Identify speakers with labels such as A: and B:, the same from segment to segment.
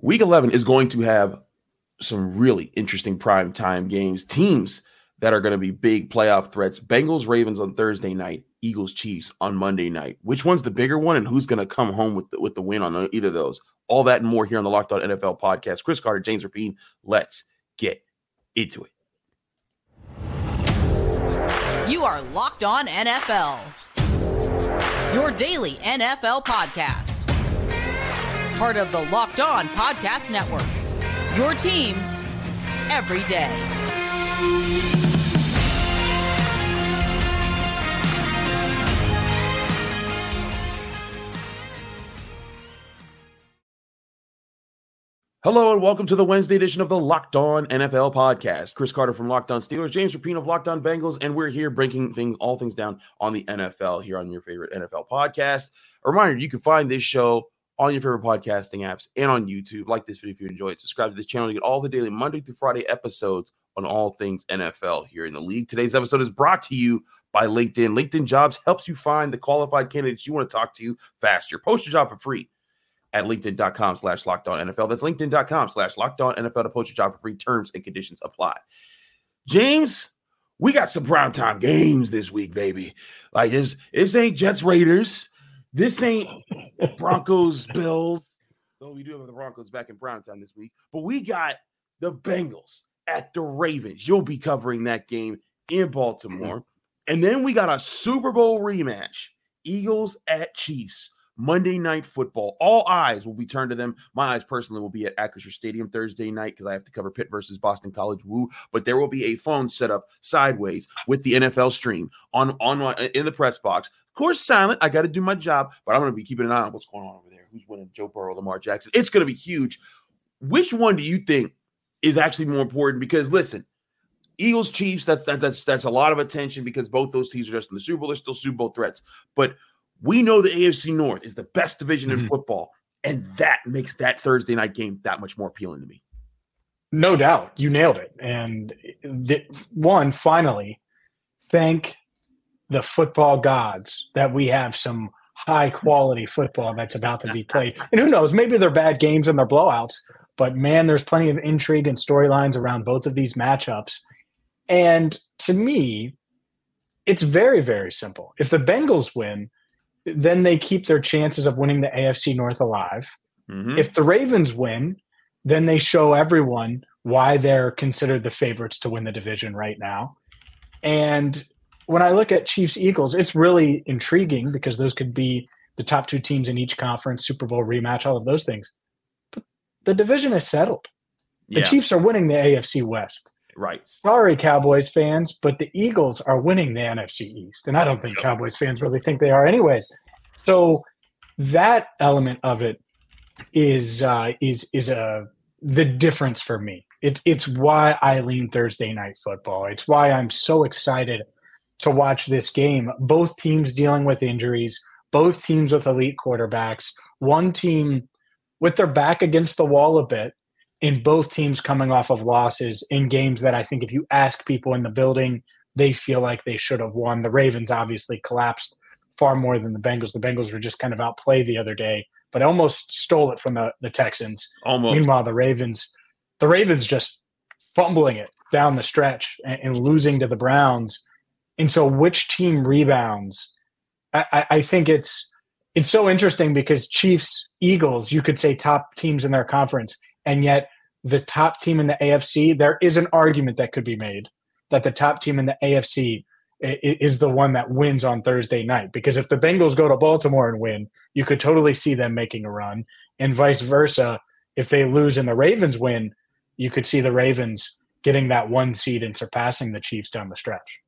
A: Week 11 is going to have some really interesting prime time games. Teams that are going to be big playoff threats. Bengals Ravens on Thursday night, Eagles Chiefs on Monday night. Which one's the bigger one and who's going to come home with the, with the win on either of those? All that and more here on the Locked On NFL podcast. Chris Carter, James Rapien. Let's get into it.
B: You are Locked On NFL. Your daily NFL podcast. Part of the Locked On Podcast Network. Your team every day.
A: Hello and welcome to the Wednesday edition of the Locked On NFL podcast. Chris Carter from Locked On Steelers, James Rapien of Locked On Bengals, and we're here breaking things, all things down on the NFL here on your favorite NFL podcast. A reminder: you can find this show on your favorite podcasting apps and on YouTube. Like this video if you enjoy it. Subscribe to this channel to get all the daily Monday through Friday episodes on all things NFL here in the league. Today's episode is brought to you by LinkedIn. LinkedIn Jobs helps you find the qualified candidates you want to talk to faster. Post your job for free at linkedin.com slash locked on NFL. That's linkedin.com slash locked on NFL to post your job for free. Terms and conditions apply. James, we got some prime time games this week, baby. Like this, this ain't Jets Raiders. This ain't Broncos Bills. Though we do have the Broncos back in time this week, but we got the Bengals at the Ravens. You'll be covering that game in Baltimore. And then we got a Super Bowl rematch Eagles at Chiefs. Monday night football. All eyes will be turned to them. My eyes personally will be at Acrisure Stadium Thursday night because I have to cover Pitt versus Boston College. Woo! But there will be a phone set up sideways with the NFL stream on on my in the press box. Of course, silent. I got to do my job, but I'm going to be keeping an eye on what's going on over there. Who's winning? Joe Burrow, Lamar Jackson. It's going to be huge. Which one do you think is actually more important? Because listen, Eagles Chiefs. That, that that's that's a lot of attention because both those teams are just in the Super Bowl. They're still Super Bowl threats, but we know the AFC North is the best division mm-hmm. in football, and that makes that Thursday night game that much more appealing to me.
C: No doubt, you nailed it. And the, one, finally, thank the football gods that we have some high quality football that's about to be played. And who knows, maybe they're bad games and they're blowouts, but man, there's plenty of intrigue and storylines around both of these matchups. And to me, it's very, very simple. If the Bengals win, then they keep their chances of winning the AFC North alive. Mm-hmm. If the Ravens win, then they show everyone why they're considered the favorites to win the division right now. And when I look at Chiefs Eagles, it's really intriguing because those could be the top two teams in each conference, Super Bowl rematch, all of those things. But the division is settled. The yeah. Chiefs are winning the AFC West.
A: Right.
C: Sorry, Cowboys fans, but the Eagles are winning the NFC East. And I don't think Cowboys fans really think they are, anyways. So that element of it is uh, is is a the difference for me. It's it's why I lean Thursday night football. It's why I'm so excited to watch this game. Both teams dealing with injuries, both teams with elite quarterbacks, one team with their back against the wall a bit, in both teams coming off of losses in games that I think if you ask people in the building, they feel like they should have won. The Ravens obviously collapsed far more than the Bengals. The Bengals were just kind of outplayed the other day, but almost stole it from the, the Texans.
A: Almost.
C: Meanwhile, the Ravens, the Ravens just fumbling it down the stretch and, and losing to the Browns. And so, which team rebounds? I, I think it's it's so interesting because Chiefs, Eagles, you could say top teams in their conference, and yet the top team in the AFC, there is an argument that could be made that the top team in the AFC is the one that wins on Thursday night. Because if the Bengals go to Baltimore and win, you could totally see them making a run, and vice versa. If they lose and the Ravens win, you could see the Ravens getting that one seed and surpassing the Chiefs down the stretch.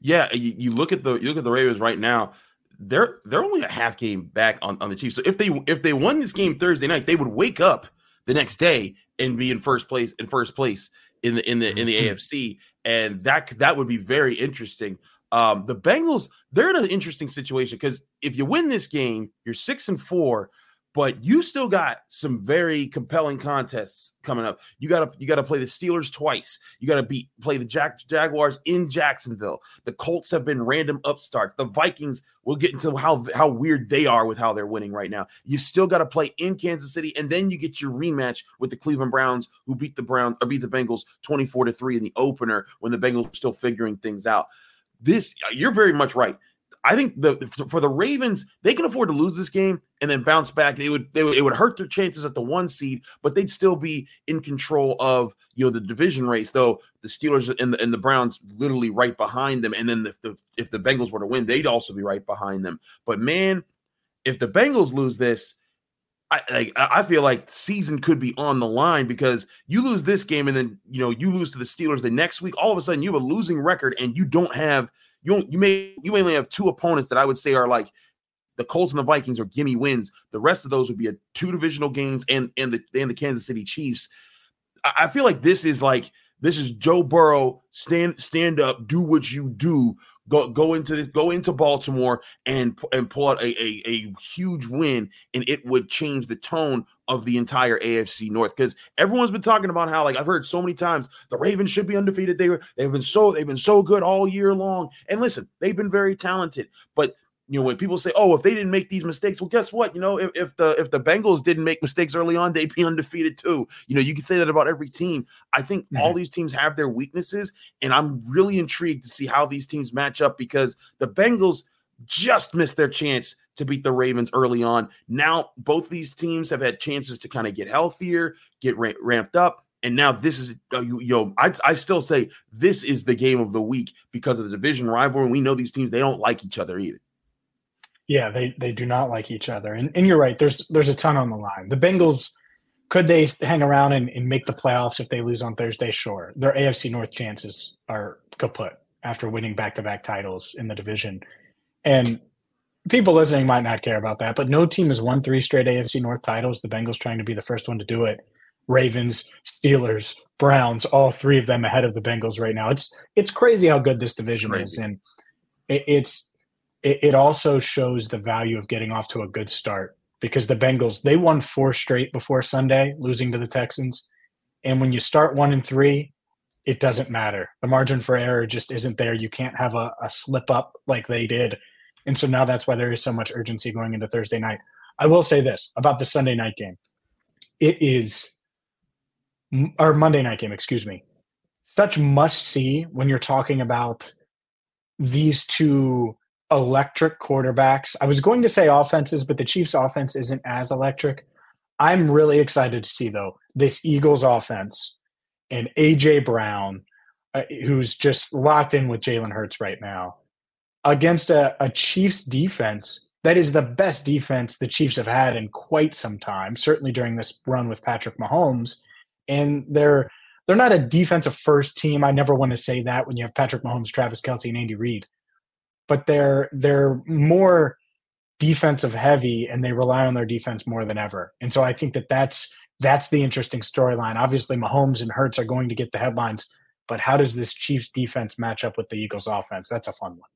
A: Yeah, you, look at the you look at the Ravens right now. They're they're only a half game back on, on the Chiefs. So if they if they won this game Thursday night, they would wake up the next day and be in first place in first place in the in the in the mm-hmm. AFC, and that that would be very interesting. Um, the Bengals they're in an interesting situation because if you win this game, you're six and four, but you still got some very compelling contests coming up. You got to you got to play the Steelers twice. You got to beat play the Jack, Jaguars in Jacksonville. The Colts have been random upstarts. The Vikings we'll get into how how weird they are with how they're winning right now. You still got to play in Kansas City and then you get your rematch with the Cleveland Browns who beat the Browns or beat the Bengals 24 to 3 in the opener when the Bengals were still figuring things out. This you're very much right I think the for the Ravens, they can afford to lose this game and then bounce back. They would they would it would hurt their chances at the one seed, but they'd still be in control of you know the division race. Though the Steelers and the and the Browns literally right behind them, and then the, the, if the Bengals were to win, they'd also be right behind them. But man, if the Bengals lose this, I like I feel like season could be on the line because you lose this game and then you know you lose to the Steelers the next week. All of a sudden, you have a losing record and you don't have you you may you may only have two opponents that I would say are like the Colts and the Vikings or gimme wins. The rest of those would be a two divisional games and and the and the Kansas City Chiefs. I, I feel like this is like this is Joe Burrow stand stand up, do what you do, go go into this, go into Baltimore and and pull out a, a, a huge win, and it would change the tone of the entire AFC North. Because everyone's been talking about how, like I've heard so many times, the Ravens should be undefeated. They were they've been so they've been so good all year long. And listen, they've been very talented, but you know, when people say, "Oh, if they didn't make these mistakes," well, guess what? You know, if, if the if the Bengals didn't make mistakes early on, they'd be undefeated too. You know, you can say that about every team. I think mm-hmm. all these teams have their weaknesses, and I'm really intrigued to see how these teams match up because the Bengals just missed their chance to beat the Ravens early on. Now, both these teams have had chances to kind of get healthier, get ra- ramped up. And now this is, uh, you, you know, I, I still say this is the game of the week because of the division rivalry. We know these teams, they don't like each other either.
C: Yeah, they they do not like each other. And and you're right, there's there's a ton on the line. The Bengals could they hang around and, and make the playoffs if they lose on Thursday? Sure. Their AFC North chances are kaput after winning back to back titles in the division. And people listening might not care about that, but no team has won three straight AFC North titles. The Bengals trying to be the first one to do it. Ravens, Steelers, Browns, all three of them ahead of the Bengals right now. It's it's crazy how good this division crazy. is, and it, it's it, it also shows the value of getting off to a good start because the Bengals they won four straight before Sunday, losing to the Texans. And when you start one and three, it doesn't matter. The margin for error just isn't there. You can't have a, a slip up like they did. And so now that's why there is so much urgency going into Thursday night. I will say this about the Sunday night game. It is or Monday night game, excuse me. Such must see when you're talking about these two electric quarterbacks. I was going to say offenses, but the Chiefs' offense isn't as electric. I'm really excited to see, though, this Eagles offense and A.J. Brown, uh, who's just locked in with Jalen Hurts right now, against a, a Chiefs defense that is the best defense the Chiefs have had in quite some time, certainly during this run with Patrick Mahomes. And they're they're not a defensive first team. I never want to say that when you have Patrick Mahomes, Travis Kelce, and Andy Reid but they're they're more defensive heavy and they rely on their defense more than ever. And so I think that that's that's the interesting storyline. Obviously, Mahomes and Hurts are going to get the headlines, but how does this Chiefs defense match up with the Eagles offense? That's a fun one.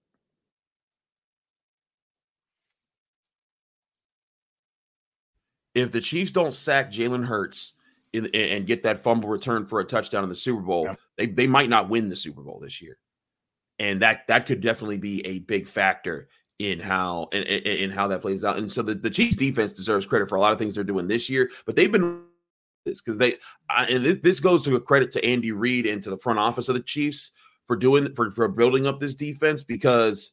A: If the Chiefs don't sack Jalen Hurts in, and get that fumble return for a touchdown in the Super Bowl, yeah. they, they might not win the Super Bowl this year and that that could definitely be a big factor in how in, in, how that plays out. And so the, the Chiefs defense deserves credit for a lot of things they're doing this year, but they've been this because they and this, this goes to a credit to Andy Reid and to the front office of the Chiefs for doing for, for building up this defense because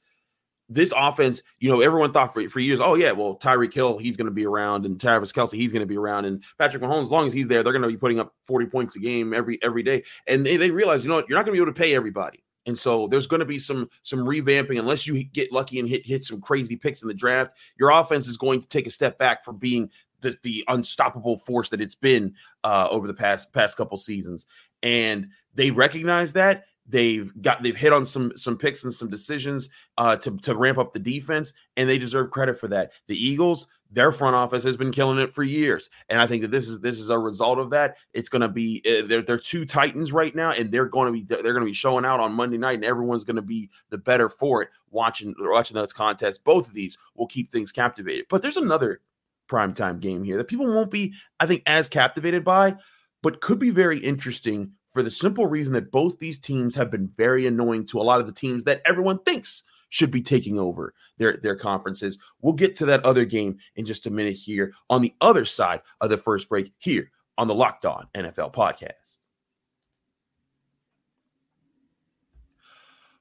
A: this offense, you know, everyone thought for, for years, oh yeah, well, Tyreek Hill, he's going to be around, and Travis Kelce he's going to be around, and Patrick Mahomes, as long as he's there, they're going to be putting up 40 points a game every every day. And they, they realize, you know what, you're not going to be able to pay everybody. And so there's going to be some some revamping unless you get lucky and hit hit some crazy picks in the draft. Your offense is going to take a step back from being the, the unstoppable force that it's been uh, over the past past couple seasons. And they recognize that they've got they've hit on some some picks and some decisions uh, to to ramp up the defense, and they deserve credit for that. The Eagles their front office has been killing it for years and i think that this is this is a result of that. It's going to be uh, they're, they're two titans right now and they're going to be they're going to be showing out on monday night and everyone's going to be the better for it watching watching those contests. Both of these will keep things captivated. But there's another primetime game here that people won't be, I think, as captivated by, but could be very interesting for the simple reason that both these teams have been very annoying to a lot of the teams that everyone thinks should be taking over their, their conferences. We'll get to that other game in just a minute here on the other side of the first break here on the Locked On NFL podcast.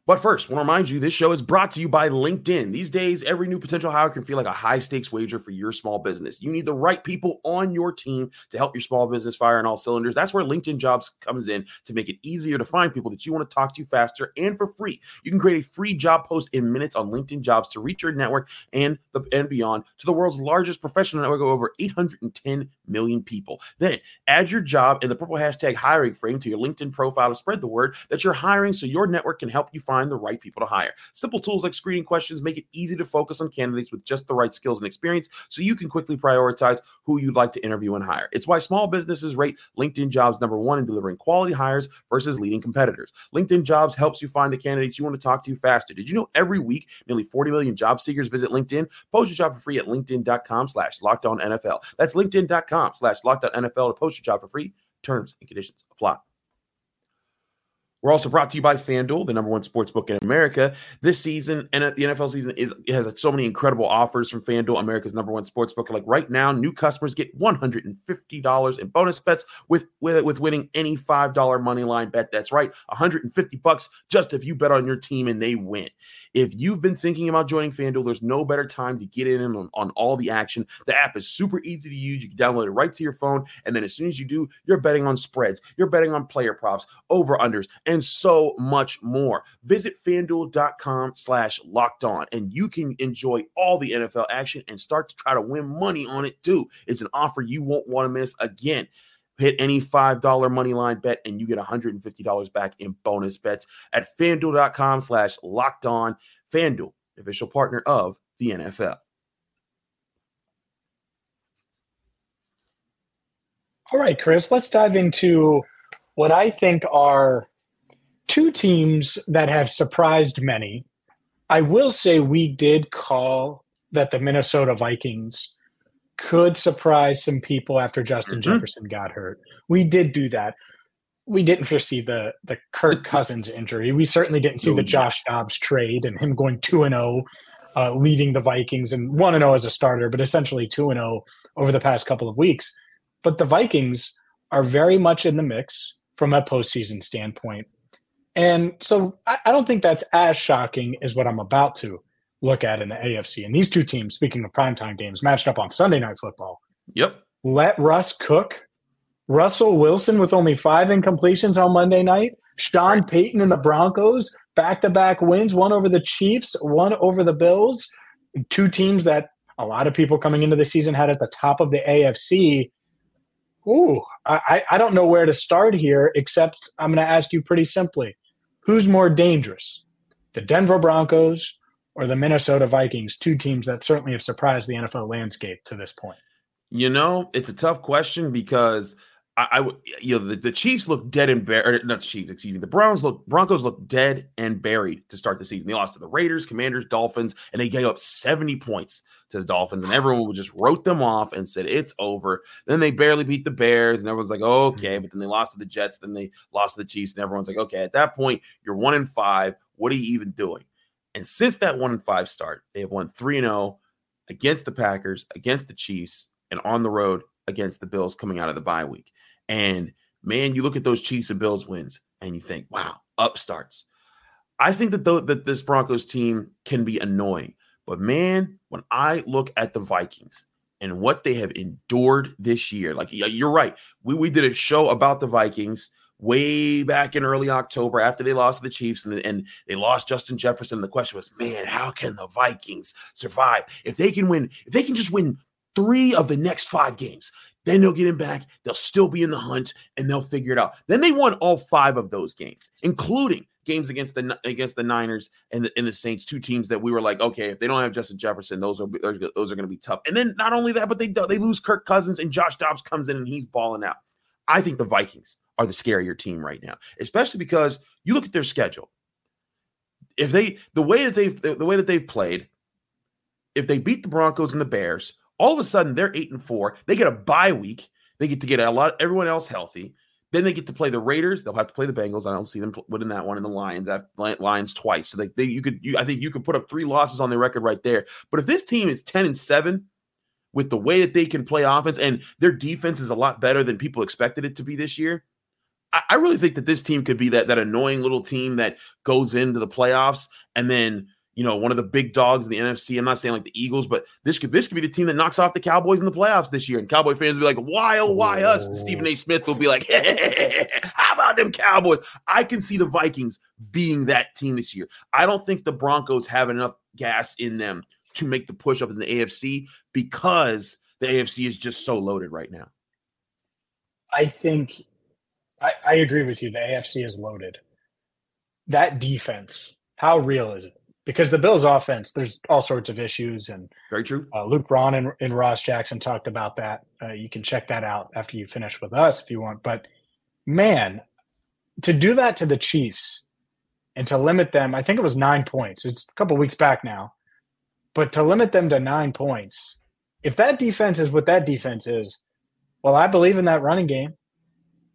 A: But first, I want to remind you this show is brought to you by LinkedIn. These days, every new potential hire can feel like a high stakes wager for your small business. You need the right people on your team to help your small business fire on all cylinders. That's where LinkedIn Jobs comes in to make it easier to find people that you want to talk to faster and for free. You can create a free job post in minutes on LinkedIn Jobs to reach your network and the and beyond to the world's largest professional network of over 810 million people. Then add your job in the purple hashtag hiring frame to your LinkedIn profile to spread the word that you're hiring so your network can help you find the right people to hire. Simple tools like screening questions make it easy to focus on candidates with just the right skills and experience so you can quickly prioritize who you'd like to interview and hire. It's why small businesses rate LinkedIn jobs number one in delivering quality hires versus leading competitors. LinkedIn jobs helps you find the candidates you want to talk to faster. Did you know every week nearly 40 million job seekers visit LinkedIn? Post your job for free at LinkedIn.com slash locked on NFL. That's LinkedIn.com slash locked on NFL to post your job for free. Terms and conditions apply. We're also brought to you by FanDuel, the number one sports book in America. This season, and the NFL season is it has so many incredible offers from FanDuel, America's number one sports book. Like right now, new customers get $150 in bonus bets with with, with winning any $5 money line bet. That's right, 150 bucks just if you bet on your team and they win. If you've been thinking about joining FanDuel, there's no better time to get in on, on all the action. The app is super easy to use. You can download it right to your phone, and then as soon as you do, you're betting on spreads, you're betting on player props, over unders and so much more. Visit fanduel.com slash locked on and you can enjoy all the NFL action and start to try to win money on it too. It's an offer you won't want to miss again. Hit any $5 money line bet and you get $150 back in bonus bets at fanduel.com slash locked on. Fanduel, official partner of the NFL.
C: All right, Chris, let's dive into what I think are two teams that have surprised many. I will say we did call that the Minnesota Vikings could surprise some people after Justin mm-hmm. Jefferson got hurt. We did do that. We didn't foresee the the Kirk Cousins injury. We certainly didn't see the Josh Dobbs trade and him going 2 and 0 uh, leading the Vikings and 1 and 0 as a starter, but essentially 2 and 0 over the past couple of weeks. But the Vikings are very much in the mix from a postseason standpoint. And so I, I don't think that's as shocking as what I'm about to look at in the AFC. And these two teams, speaking of primetime games, matched up on Sunday Night Football.
A: Yep.
C: Let Russ cook. Russell Wilson with only five incompletions on Monday night. Sean Payton and the Broncos, back to back wins, one over the Chiefs, one over the Bills. Two teams that a lot of people coming into the season had at the top of the AFC. Ooh, I, I don't know where to start here, except I'm going to ask you pretty simply Who's more dangerous, the Denver Broncos or the Minnesota Vikings? Two teams that certainly have surprised the NFL landscape to this point.
A: You know, it's a tough question because I, I you know, the, the Chiefs look dead and buried. Not Chiefs, excuse me. The Browns look Broncos look dead and buried to start the season. They lost to the Raiders, Commanders, Dolphins, and they gave up 70 points to the Dolphins, and everyone would just wrote them off and said it's over. Then they barely beat the Bears, and everyone's like, oh, okay. Mm-hmm. But then they lost to the Jets, then they lost to the Chiefs, and everyone's like, okay, at that point, you're one in five. What are you even doing? And since that one and five start, they have won 3 and 0 against the Packers, against the Chiefs, and on the road against the Bills coming out of the bye week. And man, you look at those Chiefs and Bills wins and you think, wow, upstarts. I think that, th- that this Broncos team can be annoying but man, when I look at the Vikings and what they have endured this year, like you're right. We, we did a show about the Vikings way back in early October after they lost to the Chiefs and, and they lost Justin Jefferson. The question was, man, how can the Vikings survive? If they can win, if they can just win three of the next five games, then they'll get him back. They'll still be in the hunt and they'll figure it out. Then they won all five of those games, including games against the against the Niners and the, and the Saints, two teams that we were like, okay, if they don't have Justin Jefferson, those are those, are going to be tough. And then not only that, but they they lose Kirk Cousins and Josh Dobbs comes in and he's balling out. I think the Vikings are the scarier team right now, especially because you look at their schedule. If they the way that they've the way that they've played, if they beat the Broncos and the Bears, All of a sudden, they're eight and four. They get a bye week. They get to get a lot everyone else healthy. Then they get to play the Raiders. They'll have to play the Bengals. I don't see them winning that one, and the Lions. Lions twice. So they, they you could you, I think you could put up three losses on their record right there. But if this team is ten and seven, with the way that they can play offense, and their defense is a lot better than people expected it to be this year, I, I really think that this team could be that that annoying little team that goes into the playoffs and then you know, one of the big dogs in the NFC. I'm not saying like the Eagles, but this could this could be the team that knocks off the Cowboys in the playoffs this year. And Cowboy fans will be like, why, oh, why us? And Stephen A. Smith will be like, hey, how about them Cowboys? I can see the Vikings being that team this year. I don't think the Broncos have enough gas in them to make the push up in the AFC because the AFC is just so loaded right now.
C: I think I, I agree with you. The AFC is loaded. That defense, how real is it? Because the Bills' offense, there's all sorts of issues, and
A: very true.
C: Uh, Luke Braun and, and, Ross Jackson talked about that. Uh, you can check that out after you finish with us if you want. But man, to do that to the Chiefs and to limit them, I think it was nine points. It's a couple weeks back now, but to limit them to nine points, if that defense is what that defense is, well, I believe in that running game.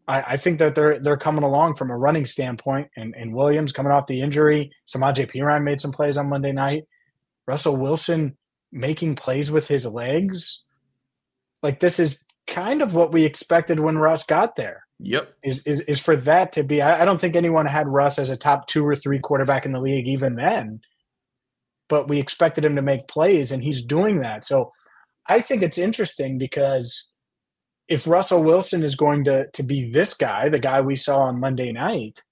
C: I, I, think that they're they're coming along from a running standpoint, and, and Williams coming off the injury. Samaje Perine made some plays on Monday night. Russell Wilson making plays with his legs. Like this is kind of what we expected when Russ got there.
A: Yep.
C: Is is is for that to be I, I don't think anyone had Russ as a top two or three quarterback in the league even then. But we expected him to make plays and he's doing that. So I think it's interesting because if Russell Wilson is going to to be this guy, the guy we saw on Monday night,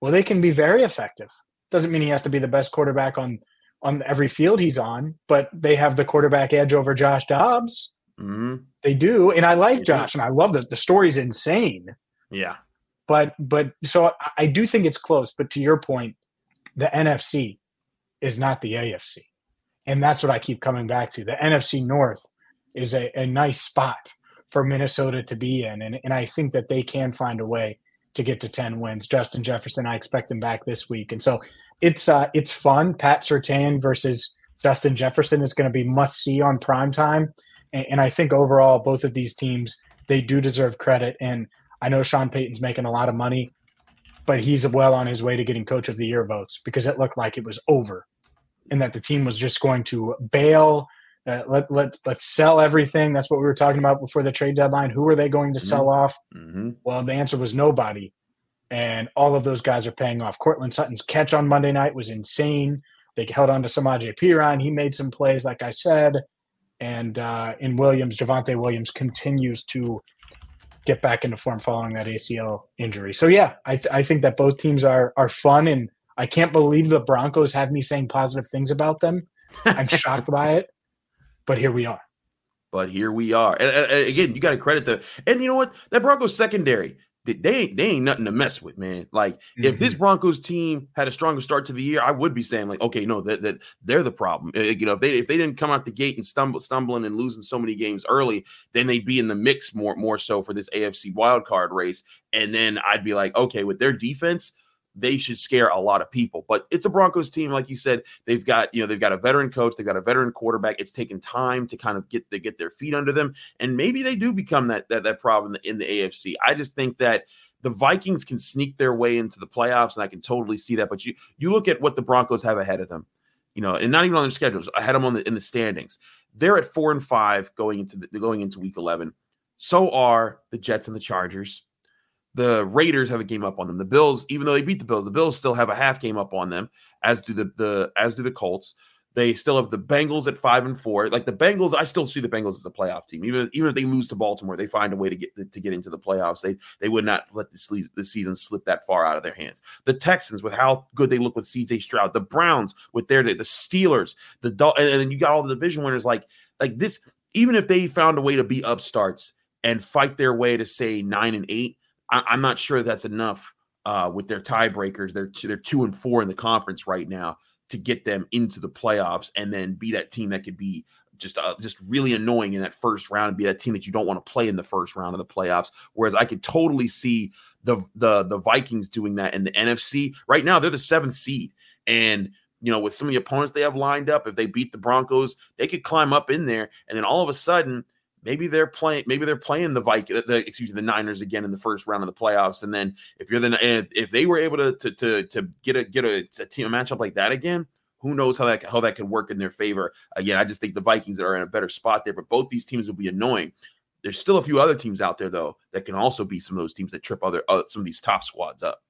C: well, they can be very effective. Doesn't mean he has to be the best quarterback on on every field he's on, but they have the quarterback edge over Josh Dobbs.
A: Mm-hmm.
C: They do, and I like Josh, and I love that the story's insane.
A: Yeah,
C: but but so I do think it's close. But to your point, the NFC is not the AFC, and that's what I keep coming back to. The NFC North is a, a nice spot for Minnesota to be in. And, and I think that they can find a way to get to 10 wins. Justin Jefferson, I expect him back this week. And so it's uh, it's fun. Pat Surtain versus Justin Jefferson is going to be must see on prime time. And, and I think overall, both of these teams, they do deserve credit. And I know Sean Payton's making a lot of money, but he's well on his way to getting coach of the year votes because it looked like it was over and that the team was just going to bail uh, let let let's sell everything. That's what we were talking about before the trade deadline. Who are they going to mm-hmm. sell off?
A: Mm-hmm.
C: Well, the answer was nobody, and all of those guys are paying off. Courtland Sutton's catch on Monday night was insane. They held on to Samaje Perine. He made some plays, like I said, and uh, in Williams, Javonte Williams continues to get back into form following that ACL injury. So yeah, I, th- I think that both teams are are fun, and I can't believe the Broncos have me saying positive things about them. I'm shocked by it but here we are.
A: But here we are. And, and again, you got to credit the and you know what? That Broncos secondary, they, they ain't they ain't nothing to mess with, man. Like mm-hmm. if this mm-hmm. Broncos team had a stronger start to the year, I would be saying like, okay, no, that, that they're the problem. You know, if they if they didn't come out the gate and stumble stumbling and losing so many games early, then they'd be in the mix more more so for this AFC wild card race. And then I'd be like, okay, with their defense, they should scare a lot of people. But it's a Broncos team, like you said. They've got you know they've got a veteran coach, they've got a veteran quarterback. It's taken time to kind of get to get their feet under them, and maybe they do become that that, that problem in the AFC. I just think that the Vikings can sneak their way into the playoffs, and I can totally see that. But you you look at what the Broncos have ahead of them, you know, and not even on their schedules. I had them on the in the standings. They're at four and five going into the, going into week eleven. So are the Jets and the Chargers. The Raiders have a game up on them. The Bills, even though they beat the Bills, the Bills still have a half game up on them, as do the the as do the Colts. They still have the Bengals at five and four. Like the Bengals, I still see the Bengals as a playoff team. Even even if they lose to Baltimore, they find a way to get to get into the playoffs. They they would not let the, the season slip that far out of their hands. The Texans, with how good they look with C.J. Stroud, the Browns with their the Steelers, the and then you got all the division winners like like this. Even if they found a way to be upstarts and fight their way to say nine and eight, I, am not sure that's enough uh, with their tiebreakers. They're they're two and four in the conference right now to get them into the playoffs and then be that team that could be just uh, just really annoying in that first round and be that team that you don't want to play in the first round of the playoffs. Whereas I could totally see the the the Vikings doing that in the NFC. Right now, they're the seventh seed, and you know, with some of the opponents they have lined up, if they beat the Broncos, they could climb up in there. And then all of a sudden, maybe they're playing, maybe they're playing the Vikings, the, excuse me, the Niners again in the first round of the playoffs. And then if you're the, if they were able to, to, to, to get a, get a, a team a matchup like that again, who knows how that how that could work in their favor? Again, I just think the Vikings are in a better spot there, but both these teams will be annoying. There's still a few other teams out there though that can also be some of those teams that trip other uh, some of these top squads up.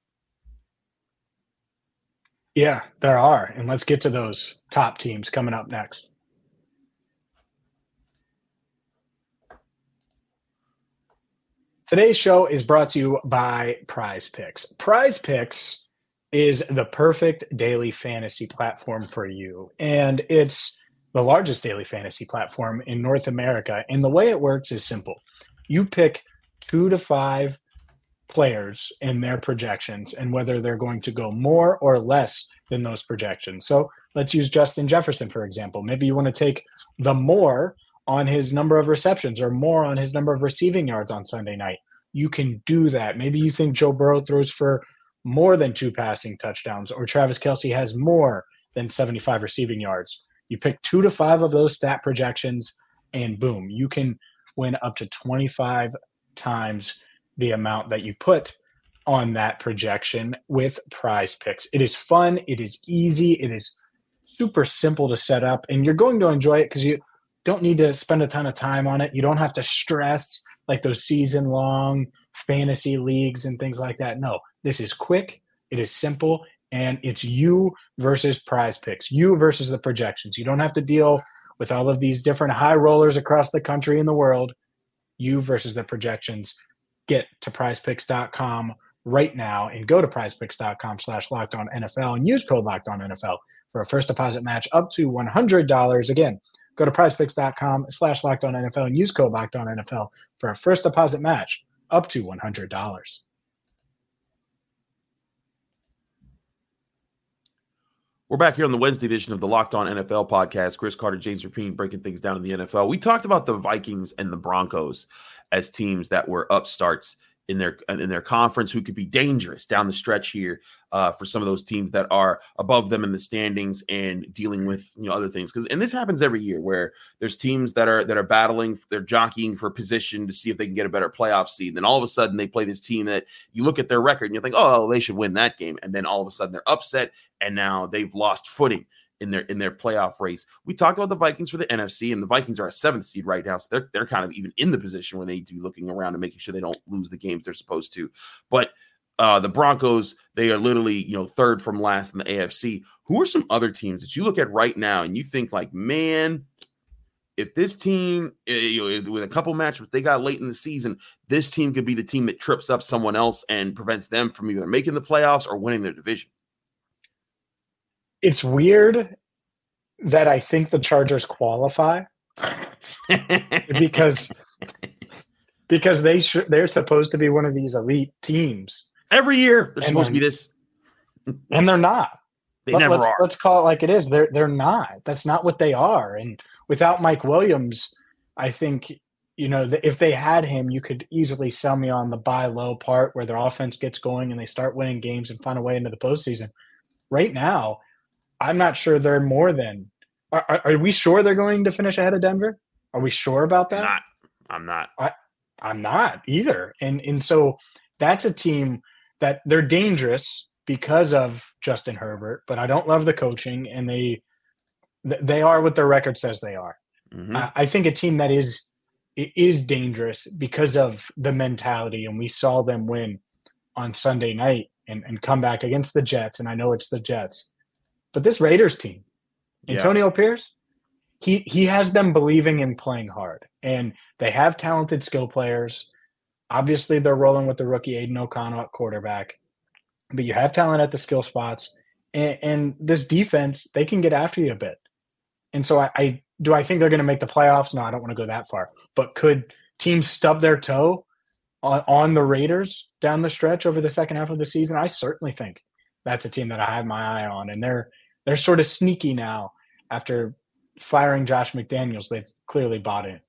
C: Yeah, there are. And let's get to those top teams coming up next. Today's show is brought to you by Prize Picks. Prize Picks is the perfect daily fantasy platform for you. And it's the largest daily fantasy platform in North America. And the way it works is simple you pick two to five players in their projections and whether they're going to go more or less than those projections. So let's use Justin Jefferson, for example. Maybe you want to take the more on his number of receptions or more on his number of receiving yards on Sunday night. You can do that. Maybe you think Joe Burrow throws for more than two passing touchdowns or Travis Kelce has more than 75 receiving yards. You pick two to five of those stat projections, and boom, you can win up to 25 times the amount that you put on that projection with prize picks. It is fun, it is easy, it is super simple to set up, and you're going to enjoy it because you don't need to spend a ton of time on it. You don't have to stress like those season long fantasy leagues and things like that. No, this is quick, it is simple, and it's you versus prize picks, you versus the projections. You don't have to deal with all of these different high rollers across the country and the world. You versus the projections. Get to prizepicks.com right now and go to prizepicks.com slash locked on NFL and use code locked on NFL for a first deposit match up to $100. Again, go to prizepicks.com slash locked on NFL and use code locked on NFL for a first deposit match up to $100.
A: We're back here on the Wednesday edition of the Locked On NFL podcast. Chris Carter, James Rapien breaking things down in the NFL. We talked about the Vikings and the Broncos as teams that were upstarts in their in their conference who could be dangerous down the stretch here uh, for some of those teams that are above them in the standings and dealing with you know other things. Because and this happens every year where there's teams that are that are battling they're jockeying for position to see if they can get a better playoff seed. And then all of a sudden they play this team that you look at their record and you think oh they should win that game. And then all of a sudden they're upset and now they've lost footing in their in their playoff race. We talked about the Vikings for the NFC, and the Vikings are a seventh seed right now, so they're they're kind of even in the position where they need to be looking around and making sure they don't lose the games they're supposed to. But uh, the Broncos, they are literally you know third from last in the AFC. Who are some other teams that you look at right now and you think like, man, if this team, eh, you know, with a couple matches they got late in the season, this team could be the team that trips up someone else and prevents them from either making the playoffs or winning their division
C: it's weird that I think the Chargers qualify because because they sh- they're supposed to be one of these elite teams
A: every year. They're and supposed to be this,
C: and they're not.
A: They Let, never
C: let's,
A: are.
C: Let's call it like it is. They're they're not. That's not what they are. And without Mike Williams, I think you know if they had him, you could easily sell me on the buy low part where their offense gets going and they start winning games and find a way into the postseason. Right now, I'm not sure they're more than. Are, are, are, we sure they're going to finish ahead of Denver? Are we sure about that?
A: Not. I'm not.
C: I, I'm not either. And and so that's a team that they're dangerous because of Justin Herbert, but I don't love the coaching, and they they are what their record says they are. Mm-hmm. I, I think a team that is is dangerous because of the mentality, and we saw them win on Sunday night and, and come back against the Jets, and I know it's the Jets, but this Raiders team, Antonio yeah. Pierce, he he has them believing in playing hard, and they have talented skill players. Obviously, they're rolling with the rookie Aidan O'Connell at quarterback, but you have talent at the skill spots, and, and this defense they can get after you a bit. And so, I, I do I think they're going to make the playoffs? No, I don't want to go that far. But could teams stub their toe on, on the Raiders down the stretch over the second half of the season? I certainly think that's a team that I have my eye on, and they're they're sort of sneaky now after firing Josh McDaniels. They've clearly bought in.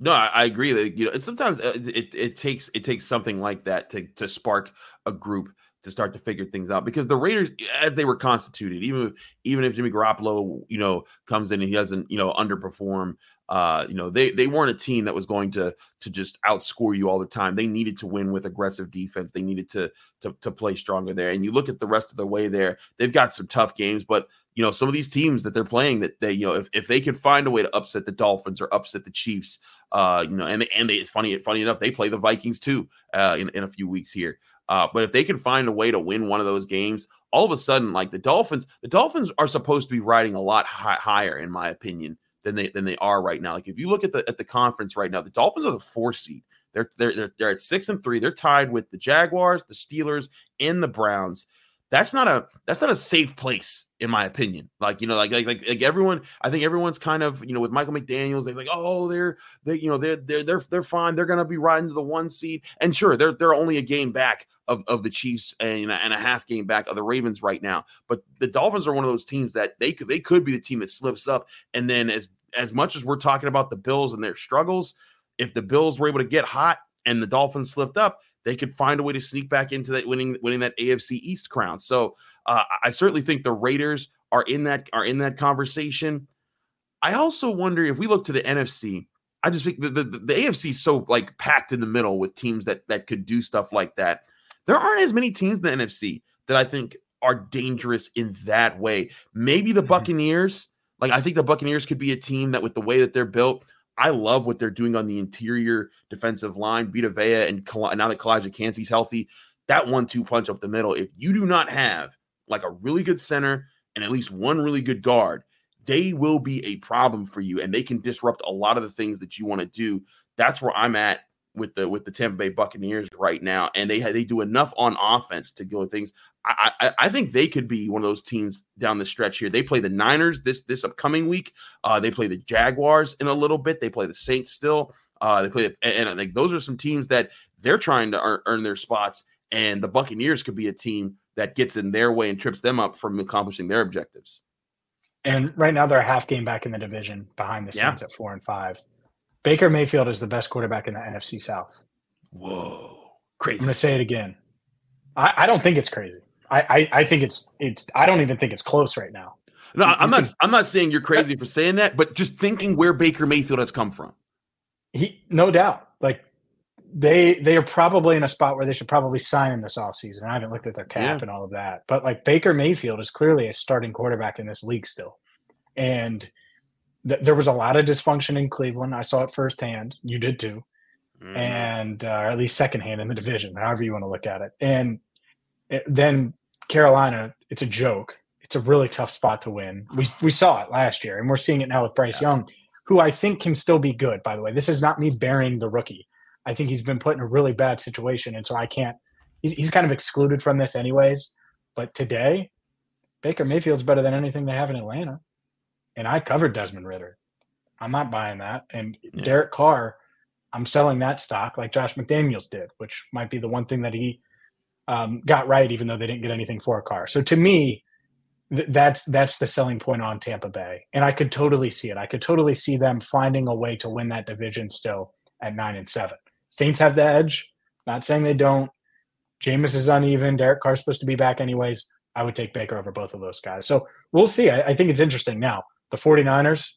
A: No, I, I agree that you know, and sometimes uh, it, it takes it takes something like that to to spark a group to start to figure things out because the Raiders, as they were constituted, even even if Jimmy Garoppolo, you know, comes in and he doesn't, you know, underperform, uh, you know, they they weren't a team that was going to to just outscore you all the time. They needed to win with aggressive defense. They needed to to to play stronger there. And you look at the rest of the way there, they've got some tough games, but you know, some of these teams that they're playing that they, you know, if, if they can find a way to upset the Dolphins or upset the Chiefs, uh, you know, and they, and they, funny, funny enough, they play the Vikings too, uh, in, in a few weeks here. Uh, but if they can find a way to win one of those games, all of a sudden, like the Dolphins, the Dolphins are supposed to be riding a lot high, higher, in my opinion, than they than they are right now. Like if you look at the at the conference right now, the Dolphins are the four seed. They're they're they're, they're at six and three. They're tied with the Jaguars, the Steelers, and the Browns that's not a that's not a safe place in my opinion. Like you know, like like like, like everyone, I think everyone's kind of you know with Michael McDaniel's, they're like, oh, they're they you know they're they're they're they're fine. They're gonna be riding to the one seed, and sure, they're they're only a game back of of the Chiefs and and a half game back of the Ravens right now. But the Dolphins are one of those teams that they could they could be the team that slips up, and then as as much as we're talking about the Bills and their struggles, if the Bills were able to get hot and the Dolphins slipped up they could find a way to sneak back into that winning winning that AFC East crown. So uh, I certainly think the Raiders are in that are in that conversation. I also wonder if we look to the NFC. I just think the, the, the AFC is so like packed in the middle with teams that that could do stuff like that. There aren't as many teams in the NFC that I think are dangerous in that way. Maybe the mm-hmm. Buccaneers. Like I think the Buccaneers could be a team that with the way that they're built I love what they're doing on the interior defensive line. Vita Vea and now that Calijah Kancey's healthy, that one-two punch up the middle. If you do not have like a really good center and at least one really good guard, they will be a problem for you, and they can disrupt a lot of the things that you want to do. That's where I'm at with the with the Tampa Bay Buccaneers right now, and they they do enough on offense to go things. I, I, I think they could be one of those teams down the stretch here. They play the Niners this this upcoming week. Uh, they play the Jaguars in a little bit. They play the Saints still. Uh, they play and, and I think those are some teams that they're trying to earn, earn their spots, and the Buccaneers could be a team that gets in their way and trips them up from accomplishing their objectives.
C: And right now they're a half game back in the division behind the Saints yeah. at four and five. Baker Mayfield is the best quarterback in the NFC South.
A: Whoa, crazy!
C: I'm going to say it again. I, I, don't think it's crazy. I, I, I, think it's it's. I don't even think it's close right now.
A: No, you, I'm you not. Can, I'm not saying you're crazy for saying that, but just thinking where Baker Mayfield has come from.
C: He, no doubt. Like they they are probably in a spot where they should probably sign him this offseason. I haven't looked at their cap yeah. and all of that. But like Baker Mayfield is clearly a starting quarterback in this league still. And th- there was a lot of dysfunction in Cleveland. I saw it firsthand. You did too, mm. and uh, at least secondhand in the division, however you want to look at it. And it, then Carolina, it's a joke. It's a really tough spot to win. We we saw it last year, and we're seeing it now with Bryce yeah. Young, who I think can still be good. By the way, this is not me burying the rookie. I think he's been put in a really bad situation, and so I can't. He's, he's kind of excluded from this, anyways. But today, Baker Mayfield's better than anything they have in Atlanta and I covered Desmond Ridder. I'm not buying that. And yeah. Derek Carr, I'm selling that stock like Josh McDaniels did, which might be the one thing that he um, got right, even though they didn't get anything for a Carr. So to me, th- that's that's the selling point on Tampa Bay, and I could totally see it. I could totally see them finding a way to win that division still at nine and seven. Saints have the edge. Not saying they don't. Jameis is uneven. Derek Carr's supposed to be back anyways. I would take Baker over both of those guys. So we'll see. I, I think it's interesting now the 49ers,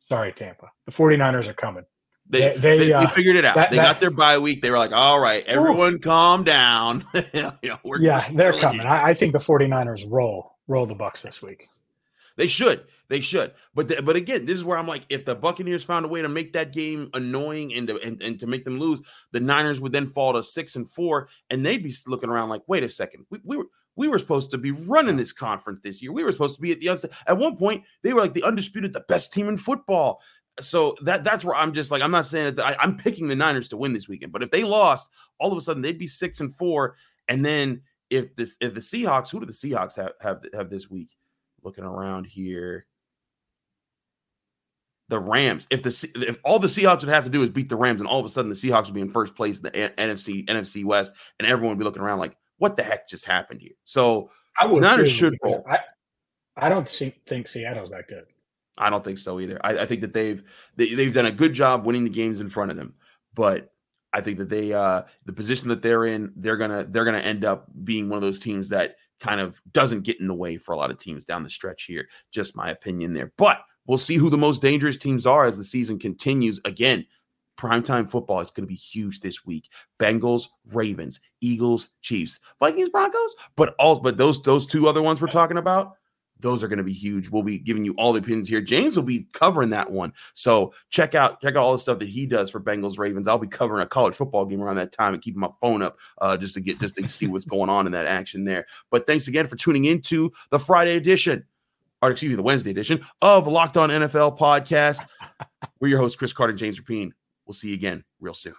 C: sorry, Tampa. The 49ers are coming.
A: They they, they, they uh, figured it out. That, they that, got their bye week. They were like, all right, everyone ooh. calm down. you
C: know, yeah, they're coming. I, I, think the 49ers roll roll the Bucks this week.
A: They should. They should. But the, but again, this is where I'm like, if the Buccaneers found a way to make that game annoying and to and, and to make them lose, the Niners would then fall to six and four, and they'd be looking around like, wait a second, we, we were we were supposed to be running this conference this year. We were supposed to be at the. At one point, they were like the undisputed, the best team in football. So that that's where I'm just like I'm not saying that I, I'm picking the Niners to win this weekend, but if they lost, all of a sudden they'd be six and four. And then if this if the Seahawks, who do the Seahawks have have, have this week? Looking around here, the Rams. If the if all the Seahawks would have to do is beat the Rams, and all of a sudden the Seahawks would be in first place in the NFC NFC West, and everyone would be looking around like, what the heck just happened here? So
C: I would Niners should roll. I, I don't see, think Seattle's that good.
A: I don't think so either. I, I think that they've they, have they have done a good job winning the games in front of them, but I think that they uh the position that they're in, they're gonna they're gonna end up being one of those teams that kind of doesn't get in the way for a lot of teams down the stretch here. Just my opinion there. But we'll see who the most dangerous teams are as the season continues. Again, primetime football is going to be huge this week. Bengals, Ravens, Eagles, Chiefs, Vikings, Broncos, but all but those those two other ones we're talking about, those are going to be huge. We'll be giving you all the opinions here. James will be covering that one. So check out check out all the stuff that he does for Bengals Ravens. I'll be covering a college football game around that time and keeping my phone up uh, just to get just to see what's going on in that action there. But thanks again for tuning into the Friday edition, or excuse me, the Wednesday edition of Locked On NFL podcast. We're your hosts, Chris Carter, and James Rapien. We'll see you again real soon.